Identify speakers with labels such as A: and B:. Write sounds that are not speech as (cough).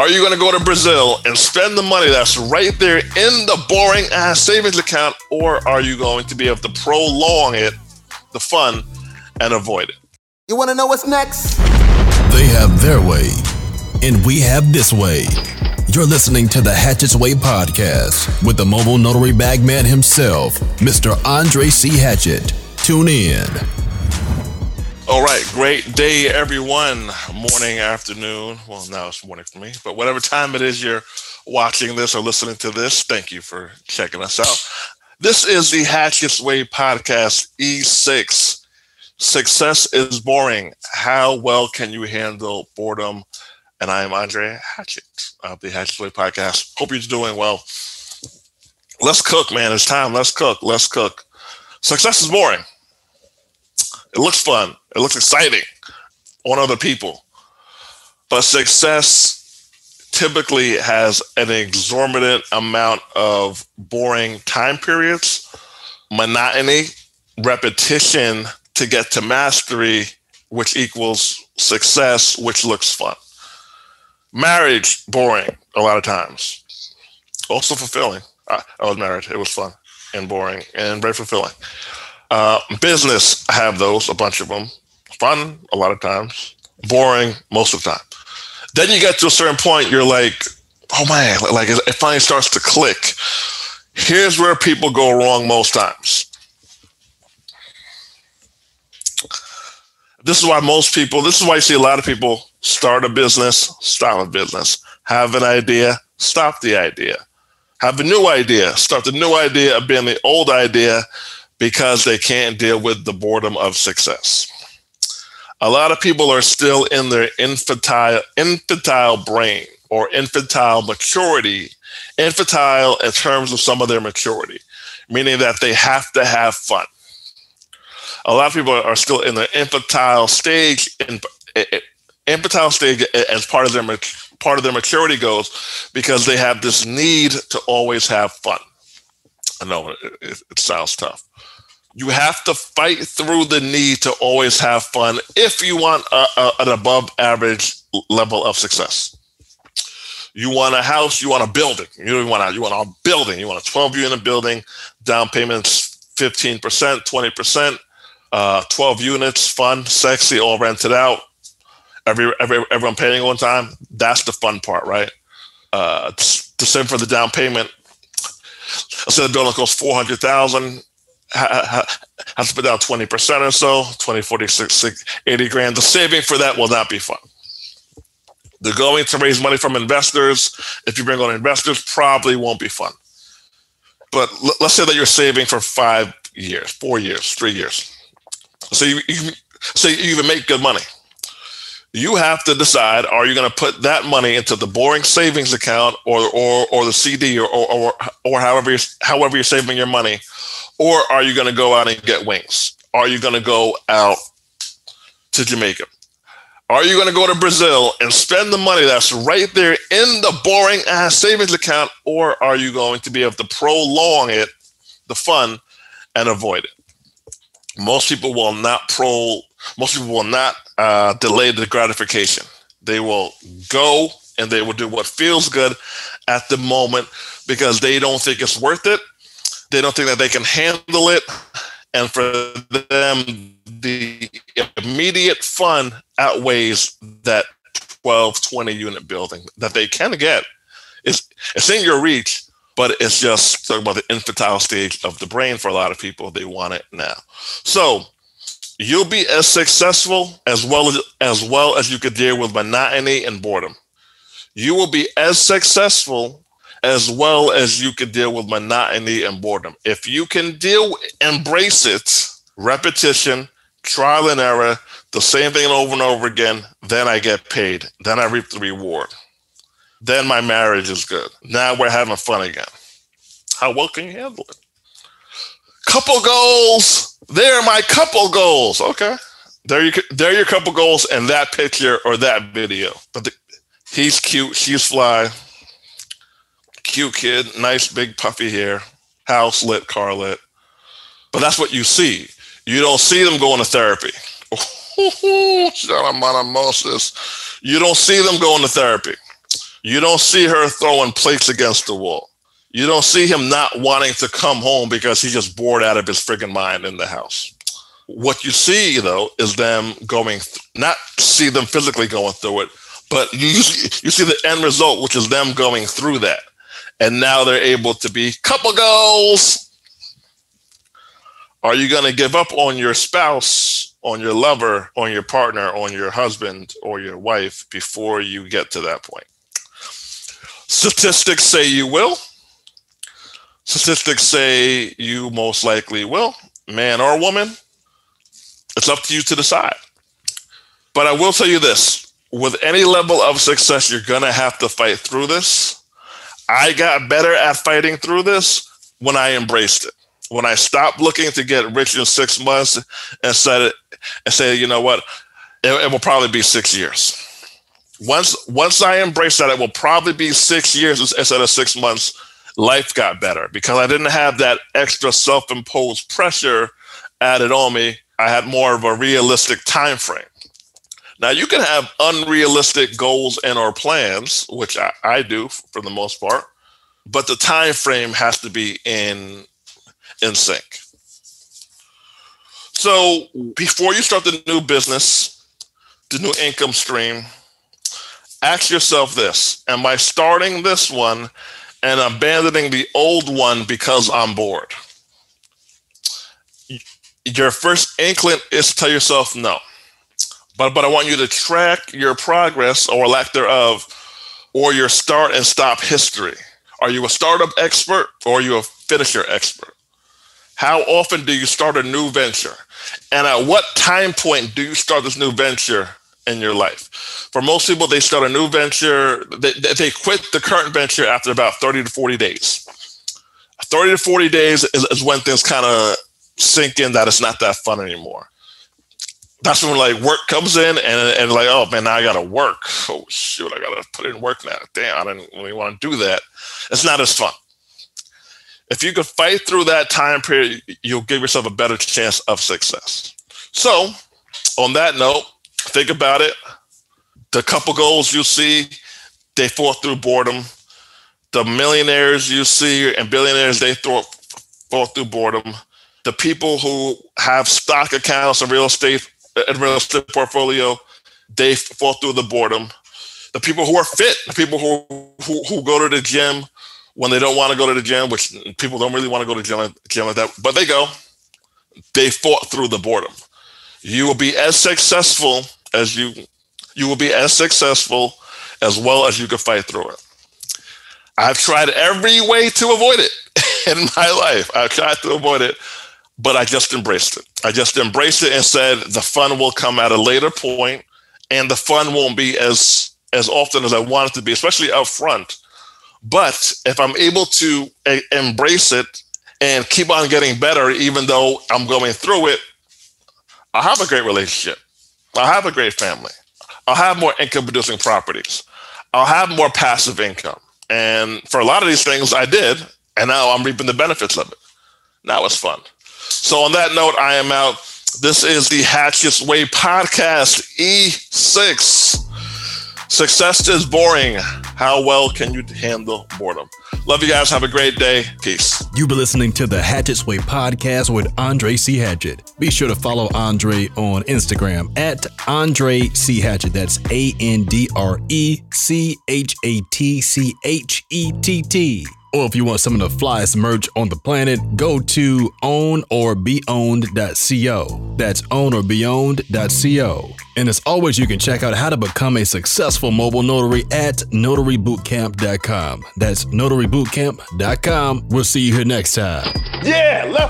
A: Are you going to go to Brazil and spend the money that's right there in the boring ass savings account, or are you going to be able to prolong it, the fun, and avoid it?
B: You want to know what's next?
C: They have their way, and we have this way. You're listening to the Hatchett's Way podcast with the mobile notary bagman himself, Mr. Andre C. Hatchett. Tune in.
A: All right, great day, everyone. Morning, afternoon. Well, now it's morning for me, but whatever time it is you're watching this or listening to this, thank you for checking us out. This is the Hatchett's Way podcast, E6. Success is boring. How well can you handle boredom? And I am Andre Hatchett of the Hatchett's Way podcast. Hope you're doing well. Let's cook, man. It's time. Let's cook. Let's cook. Success is boring. It looks fun. It looks exciting on other people. But success typically has an exorbitant amount of boring time periods, monotony, repetition to get to mastery, which equals success, which looks fun. Marriage, boring a lot of times. Also fulfilling. I, I was married. It was fun and boring and very fulfilling. Uh, business, I have those, a bunch of them. Fun, a lot of times. Boring, most of the time. Then you get to a certain point, you're like, oh man, like it finally starts to click. Here's where people go wrong most times. This is why most people, this is why you see a lot of people start a business, stop a business, have an idea, stop the idea, have a new idea, start the new idea, abandon the old idea, because they can't deal with the boredom of success. A lot of people are still in their infantile infantile brain or infantile maturity, infantile in terms of some of their maturity, meaning that they have to have fun. A lot of people are still in the infantile stage, in, infantile stage as part of their part of their maturity goes because they have this need to always have fun. I know it, it sounds tough you have to fight through the need to always have fun if you want a, a, an above average level of success. You want a house, you want a building. You want a, you want a building. You want a 12 unit building, down payments 15%, 20%, uh, 12 units, fun, sexy, all rented out. Every, every everyone paying on time. That's the fun part, right? Uh, to send for the down payment. Let's say the building costs 400,000 have to put down 20% or so, 20, 40, 60, 80 grand. The saving for that will not be fun. The going to raise money from investors, if you bring on investors, probably won't be fun. But let's say that you're saving for five years, four years, three years. So you, you so you even make good money. You have to decide: Are you going to put that money into the boring savings account, or or, or the CD, or, or or however you're, however you're saving your money, or are you going to go out and get wings? Are you going to go out to Jamaica? Are you going to go to Brazil and spend the money that's right there in the boring ass savings account? Or are you going to be able to prolong it, the fun, and avoid it? Most people will not pro. Most people will not uh, delay the gratification. They will go and they will do what feels good at the moment because they don't think it's worth it they don't think that they can handle it. And for them, the immediate fun outweighs that 12, 20 unit building that they can get. It's, it's in your reach, but it's just talking about the infantile stage of the brain for a lot of people. They want it now. So you'll be as successful as well as, as well as you could deal with monotony and boredom. You will be as successful as well as you can deal with monotony and boredom. If you can deal, embrace it, repetition, trial and error, the same thing over and over again, then I get paid. Then I reap the reward. Then my marriage is good. Now we're having fun again. How well can you handle it? Couple goals. There are my couple goals. Okay. There you there are your couple goals and that picture or that video. But the, he's cute, she's fly cute kid, nice big puffy hair, house lit, car lit. But that's what you see. You don't see them going to therapy. (laughs) You don't see them going to therapy. You don't see her throwing plates against the wall. You don't see him not wanting to come home because he's just bored out of his friggin' mind in the house. What you see, though, is them going, th- not see them physically going through it, but you, you see the end result, which is them going through that. And now they're able to be couple goals. Are you going to give up on your spouse, on your lover, on your partner, on your husband, or your wife before you get to that point? Statistics say you will. Statistics say you most likely will, man or woman. It's up to you to decide. But I will tell you this with any level of success, you're going to have to fight through this. I got better at fighting through this when I embraced it. When I stopped looking to get rich in six months and said and say, you know what, it, it will probably be six years. Once once I embraced that, it will probably be six years instead of six months. Life got better because I didn't have that extra self-imposed pressure added on me. I had more of a realistic time frame. Now you can have unrealistic goals and or plans, which I, I do for the most part, but the time frame has to be in in sync. So before you start the new business, the new income stream, ask yourself this: Am I starting this one and abandoning the old one because I'm bored? Your first inkling is to tell yourself no but but I want you to track your progress or lack thereof, or your start and stop history. Are you a startup expert or are you a finisher expert? How often do you start a new venture? And at what time point do you start this new venture in your life? For most people, they start a new venture, they, they quit the current venture after about 30 to 40 days. 30 to 40 days is, is when things kind of sink in that it's not that fun anymore. That's when like work comes in and and like oh man now I gotta work. Oh shoot I gotta put in work now. Damn I didn't really want to do that. It's not as fun. If you could fight through that time period you'll give yourself a better chance of success. So on that note think about it the couple goals you see they fought through boredom the millionaires you see and billionaires they fought through boredom the people who have stock accounts and real estate and real estate portfolio, they fall through the boredom. The people who are fit, the people who, who, who go to the gym when they don't want to go to the gym, which people don't really want to go to the gym, gym like that, but they go, they fought through the boredom. You will be as successful as you you will be as successful as well as you can fight through it. I've tried every way to avoid it (laughs) in my life. I've tried to avoid it, but I just embraced it. I just embraced it and said the fun will come at a later point, and the fun won't be as as often as I want it to be, especially up front. But if I'm able to a- embrace it and keep on getting better, even though I'm going through it, I'll have a great relationship. I'll have a great family. I'll have more income producing properties. I'll have more passive income. And for a lot of these things, I did. And now I'm reaping the benefits of it. Now it's fun. So, on that note, I am out. This is the Hatchett's Way podcast, E6. Success is boring. How well can you handle boredom? Love you guys. Have a great day. Peace.
C: You've been listening to the Hatchett's Way podcast with Andre C. Hatchett. Be sure to follow Andre on Instagram at Andre C. Hatchett. That's A N D R E C H A T C H E T T. Or if you want some of the flyest merch on the planet, go to ownorbeowned.co. That's ownorbeowned.co. And as always, you can check out how to become a successful mobile notary at notarybootcamp.com. That's notarybootcamp.com. We'll see you here next time.
A: Yeah, come.